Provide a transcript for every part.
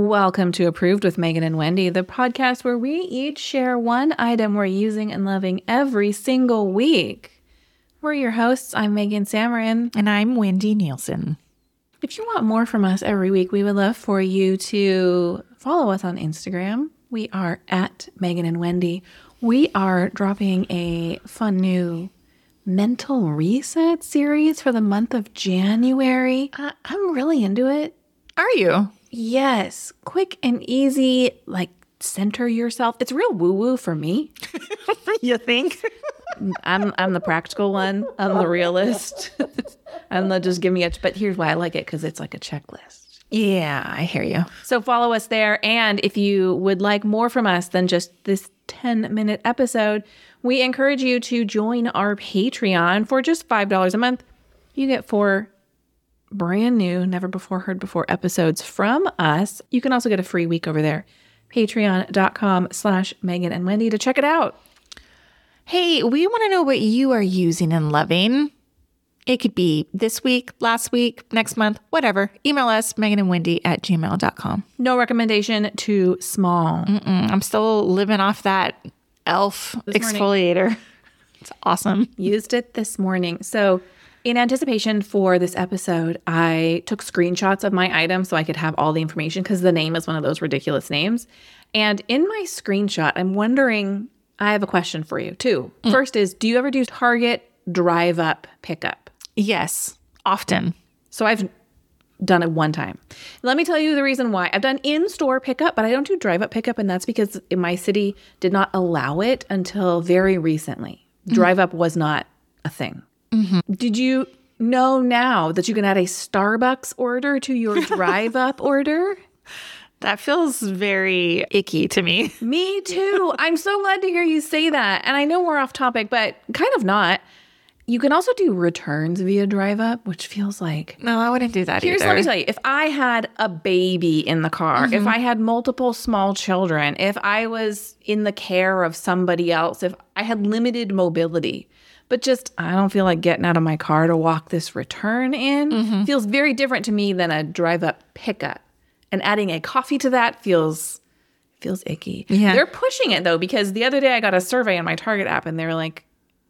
Welcome to Approved with Megan and Wendy, the podcast where we each share one item we're using and loving every single week. We're your hosts. I'm Megan Samarin. And I'm Wendy Nielsen. If you want more from us every week, we would love for you to follow us on Instagram. We are at Megan and Wendy. We are dropping a fun new mental reset series for the month of January. Uh, I'm really into it. Are you? Yes, quick and easy, like center yourself. It's real woo woo for me. you think? I'm I'm the practical one. I'm the realist. I'm the just give me a. But here's why I like it because it's like a checklist. Yeah, I hear you. So follow us there, and if you would like more from us than just this 10 minute episode, we encourage you to join our Patreon for just five dollars a month. You get four brand new, never before heard before episodes from us. You can also get a free week over there. Patreon.com slash Megan and Wendy to check it out. Hey, we want to know what you are using and loving. It could be this week, last week, next month, whatever. Email us, Megan and Wendy at gmail.com. No recommendation too small. Mm-mm, I'm still living off that elf this exfoliator. Morning. It's awesome. Used it this morning. So in anticipation for this episode, I took screenshots of my item so I could have all the information because the name is one of those ridiculous names. And in my screenshot, I'm wondering I have a question for you too. Mm. First is Do you ever do Target drive up pickup? Yes, often. So I've done it one time. Let me tell you the reason why. I've done in store pickup, but I don't do drive up pickup. And that's because my city did not allow it until very recently. Mm. Drive up was not a thing. Mm-hmm. Did you know now that you can add a Starbucks order to your drive up order? That feels very icky to me. Me too. I'm so glad to hear you say that. And I know we're off topic, but kind of not. You can also do returns via drive up, which feels like no, I wouldn't do that Here's either. let me tell you: if I had a baby in the car, mm-hmm. if I had multiple small children, if I was in the care of somebody else, if I had limited mobility, but just I don't feel like getting out of my car to walk this return in. Mm-hmm. Feels very different to me than a drive up pickup. And adding a coffee to that feels feels icky. Yeah. They're pushing it though because the other day I got a survey on my Target app and they were like,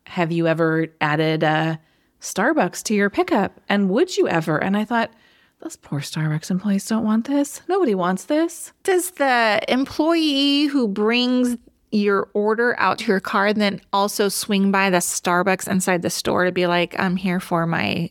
"Have you ever added a Starbucks to your pickup? And would you ever?" And I thought, those poor Starbucks employees don't want this. Nobody wants this. Does the employee who brings your order out to your car and then also swing by the Starbucks inside the store to be like, I'm here for my,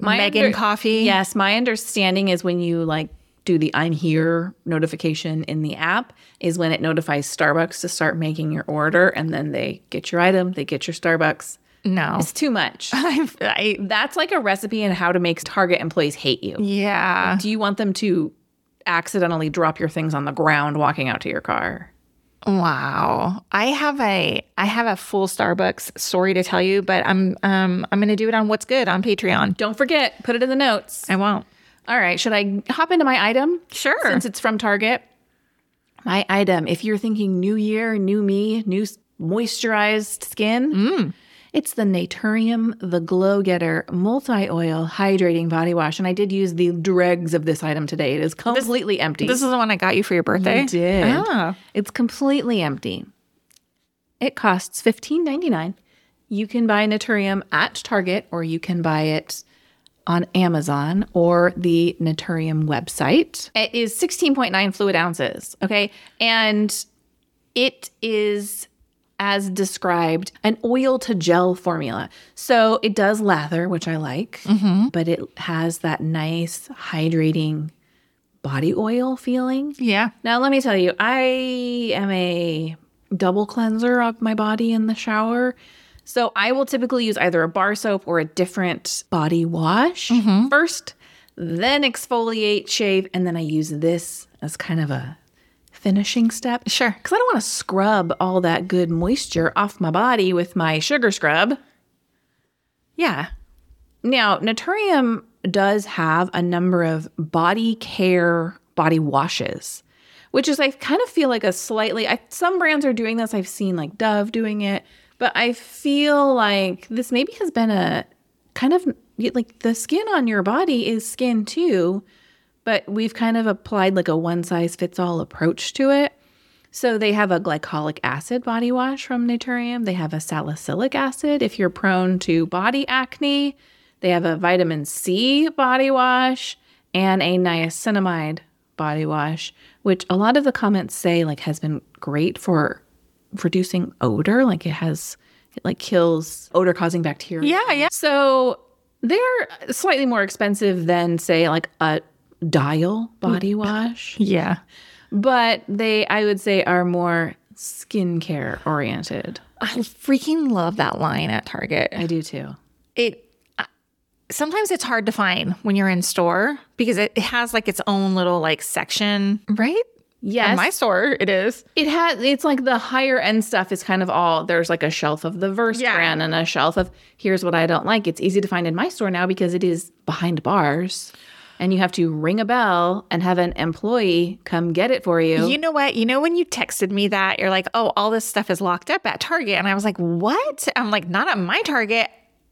my Megan under- coffee. Yes, my understanding is when you like do the I'm here notification in the app is when it notifies Starbucks to start making your order and then they get your item, they get your Starbucks. No. It's too much. I, That's like a recipe in how to make Target employees hate you. Yeah. Do you want them to accidentally drop your things on the ground walking out to your car? Wow. I have a I have a full Starbucks. Sorry to tell you, but I'm um I'm going to do it on what's good on Patreon. Don't forget, put it in the notes. I won't. All right, should I hop into my item? Sure. Since it's from Target. My item, if you're thinking new year, new me, new moisturized skin, mm. It's the Naturium The Glow Getter Multi Oil Hydrating Body Wash. And I did use the dregs of this item today. It is completely this, empty. This is the one I got you for your birthday? You did. Ah. It's completely empty. It costs $15.99. You can buy Naturium at Target or you can buy it on Amazon or the Naturium website. It is 16.9 fluid ounces. Okay. And it is as described, an oil to gel formula. So it does lather, which I like, mm-hmm. but it has that nice hydrating body oil feeling. Yeah. Now, let me tell you, I am a double cleanser of my body in the shower. So I will typically use either a bar soap or a different body wash mm-hmm. first, then exfoliate, shave, and then I use this as kind of a finishing step. Sure. Because I don't want to scrub all that good moisture off my body with my sugar scrub. Yeah. Now, Naturium does have a number of body care body washes, which is, I kind of feel like a slightly, I, some brands are doing this. I've seen like Dove doing it, but I feel like this maybe has been a kind of like the skin on your body is skin too but we've kind of applied like a one size fits all approach to it. So they have a glycolic acid body wash from Naturium. They have a salicylic acid if you're prone to body acne. They have a vitamin C body wash and a niacinamide body wash, which a lot of the comments say like has been great for reducing odor. Like it has, it like kills odor causing bacteria. Yeah, yeah. So they're slightly more expensive than say like a dial mm. body wash, Yeah. but they I would say are more skincare oriented. I freaking love that line at Target. I do too. It sometimes it's hard to find when you're in store because it, it has like its own little like section, right? Yes. In my store, it is. It has it's like the higher end stuff is kind of all there's like a shelf of the Versed Yeah. brand and a shelf of here's what I don't like. It's easy to find in my store now because it is behind bars and you have to ring a bell and have an employee come get it for you. You know what? You know when you texted me that you're like, "Oh, all this stuff is locked up at Target," and I was like, "What?" I'm like, "Not at my Target."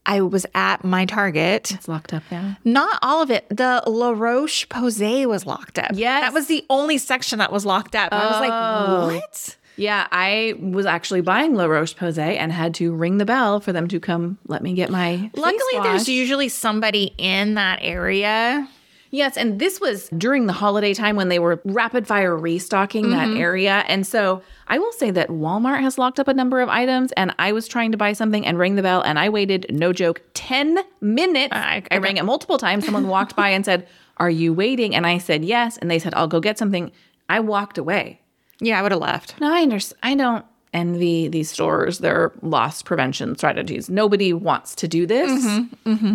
I was at my Target. it's locked up now. Not all of it. The La Roche Posay was locked up. Yes. that was the only section that was locked up. I was like, oh. "What?" Yeah, I was actually buying La Roche Posay and had to ring the bell for them to come let me get my. Luckily, there's usually somebody in that area. Yes, and this was during the holiday time when they were rapid fire restocking that mm-hmm. area. And so I will say that Walmart has locked up a number of items, and I was trying to buy something and ring the bell, and I waited, no joke, 10 minutes. I- I, rang it multiple times. Someone walked by and said, Are you waiting? And I said, Yes. And they said, I'll go get something. I walked away. Yeah, I would have left. No, I understand. I don't envy these stores, their loss prevention strategies. Nobody wants to do this. Mm-hmm, mm-hmm.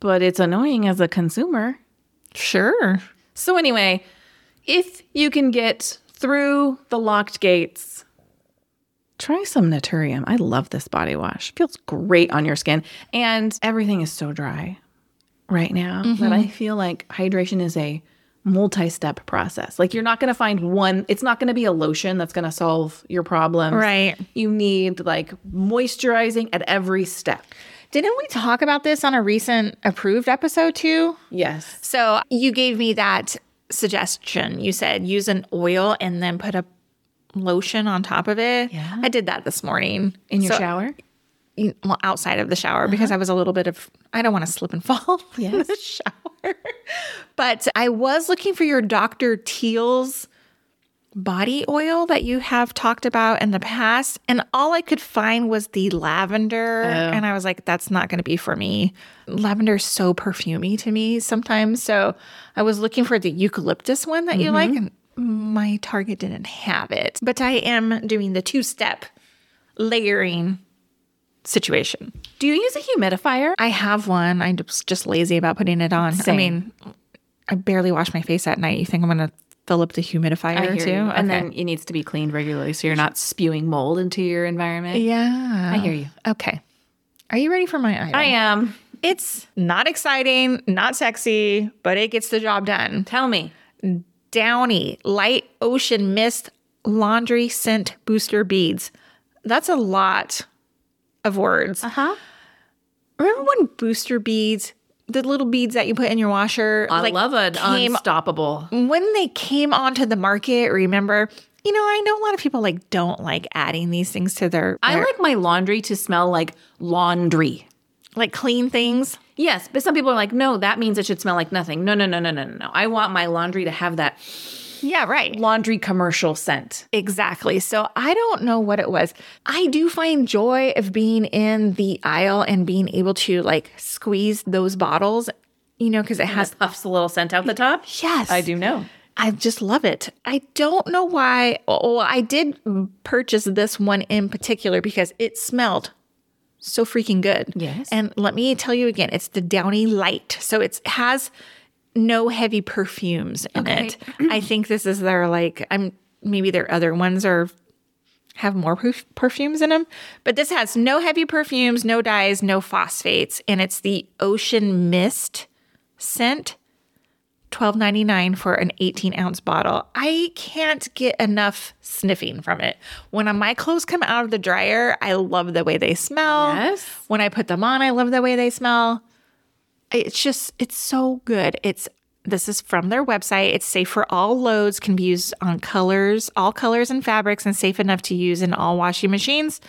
But it's annoying as a consumer. Sure. So, anyway, if you can get through the locked gates, try some Naturium. I love this body wash. Feels great on your skin. And everything is so dry right now that mm-hmm. I feel like hydration is a multi step process. Like, you're not going to find one, it's not going to be a lotion that's going to solve your problems. Right. You need like moisturizing at every step. Didn't we talk about this on a recent approved episode too? Yes. So you gave me that suggestion. You said use an oil and then put a lotion on top of it. Yeah. I did that this morning In your So- shower? well, outside of the shower uh-huh. because I was a little bit of I don't want to slip and fall in Yes. the shower. but I was looking for your Dr. Teal's body oil that you have talked about in the past and all I could find was the lavender oh. and I was like that's not going to be for me. Lavender is so perfumey to me sometimes. So I was looking for the eucalyptus one that you mm-hmm. like and my Target didn't have it. But I am doing the two-step layering situation. Do you use a humidifier? I have one. I'm just lazy about putting it on. Same. I mean, I barely wash my face at night. You think I'm going to fill up the humidifier too? you. And Okay. then it needs to be cleaned regularly so you're not spewing mold into your environment. yeah, I hear you. Okay. Are you ready for my item? I am. It's not exciting, not sexy, but it gets the job done. Tell me. Downy Light Ocean Mist Laundry Scent Booster Beads. That's a lot of words. Uh huh. Remember when booster beads, the little beads that you put in your washer, I like, love an came unstoppable. when they came onto the market, remember, you know, I know a lot of people like don't like adding these things to their, I like my laundry to smell like laundry. like clean things. Yes, but some people are like, no, that means it should smell like nothing. No, no, no, no, no, no, no. I want my laundry to have that Yeah, right. laundry commercial scent. Exactly. So I don't know what it was. I do find joy of being in the aisle and being able to like squeeze those bottles, you know, because it has Puffs a little scent out the top. yes. I do know. I just love it. I don't know why. Oh, I did purchase this one in particular because it smelled so freaking good. Yes. And let me tell you again, it's the Downy Light. So it has no heavy perfumes in Okay. it. I think this is their like I'm maybe their other ones are have more perf- perfumes in them, but this has no heavy perfumes, no dyes, no phosphates, and it's the Ocean Mist scent. Twelve ninety nine for an 18 ounce bottle. I can't get enough sniffing from it. When my clothes come out of the dryer, I love the way they smell. Yes. When I put them on, I love the way they smell. It's just, it's so good. It's This is from their website. It's safe for all loads, can be used on colors, all colors and fabrics, and safe enough to use in all washing machines.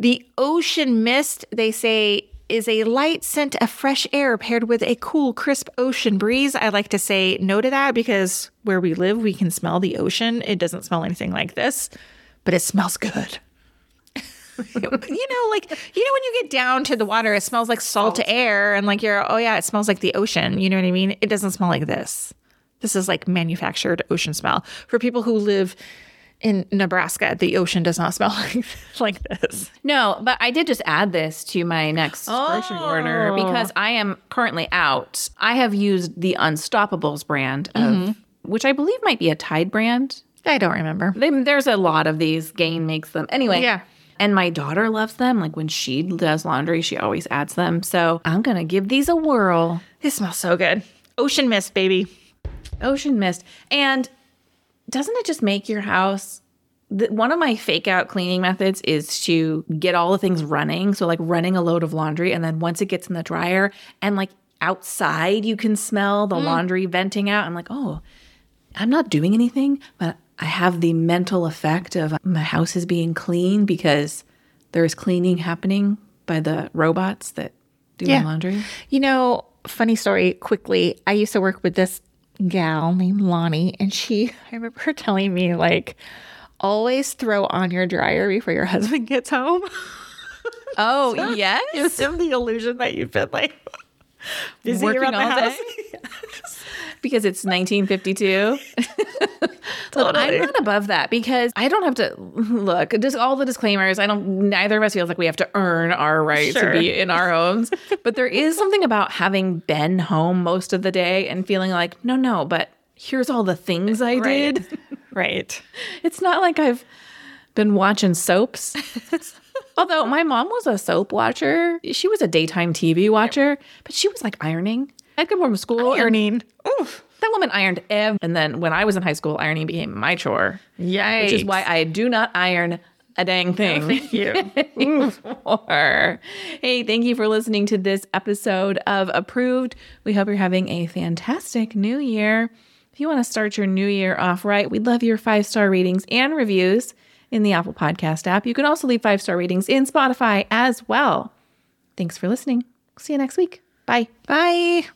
The ocean mist, they say, is a light scent of fresh air paired with a cool, crisp ocean breeze. I like to say no to that because where we live, we can smell the ocean. It doesn't smell anything like this, but it smells good. you know, like, you know, when you get down to the water, it smells like salt, salt air, and like you're, oh yeah, it smells like the ocean. You know what I mean? It doesn't smell like this. This is like manufactured ocean smell. For people who live in Nebraska, the ocean does not smell like, like this. No, but I did just add this to my next oh. grocery order because I am currently out. I have used the Unstoppables brand of, mm-hmm. which I believe might be a Tide brand. I don't remember. They, there's a lot of these. Gain makes them. Anyway. Yeah. And my daughter loves them. Like when she does laundry, she always adds them. So I'm going to give these a whirl. They smell so good. Ocean mist, baby. Ocean mist. And doesn't it just make your house the, one of my fake out cleaning methods is to get all the things running. So, like running a load of laundry, and then once it gets in the dryer and like outside, you can smell the mm. laundry venting out. I'm like, oh, I'm not doing anything, but I have the mental effect of my house is being clean because there is cleaning happening by the robots that do yeah. my laundry. You know, funny story quickly. I used to work with this gal named Lonnie, and she, I remember her telling me, like, always throw on your dryer before your husband gets home. Oh, so yes. Gives him the illusion that you've been like busy working around all day. because it's 1952. Totally. I'm not above that because I don't have to look. Just all the disclaimers. I don't. Neither of us feels like we have to earn our right sure. to be in our homes. but there is something about having been home most of the day and feeling like, no, no. But here's all the things I right. did. right. It's not like I've been watching soaps. Although my mom was a soap watcher, she was a daytime TV watcher, but she was like ironing. I'd come home from school. Ironing. Oof. That woman ironed ev. And then when I was in high school, ironing became my chore. Yikes. Which is why I do not iron a dang thing. Oh, thank you. hey, thank you for listening to this episode of Approved. We hope you're having a fantastic new year. If you want to start your new year off right, we'd love your five star ratings and reviews in the Apple Podcast app. You can also leave five star ratings in Spotify as well. Thanks for listening. See you next week. Bye. Bye.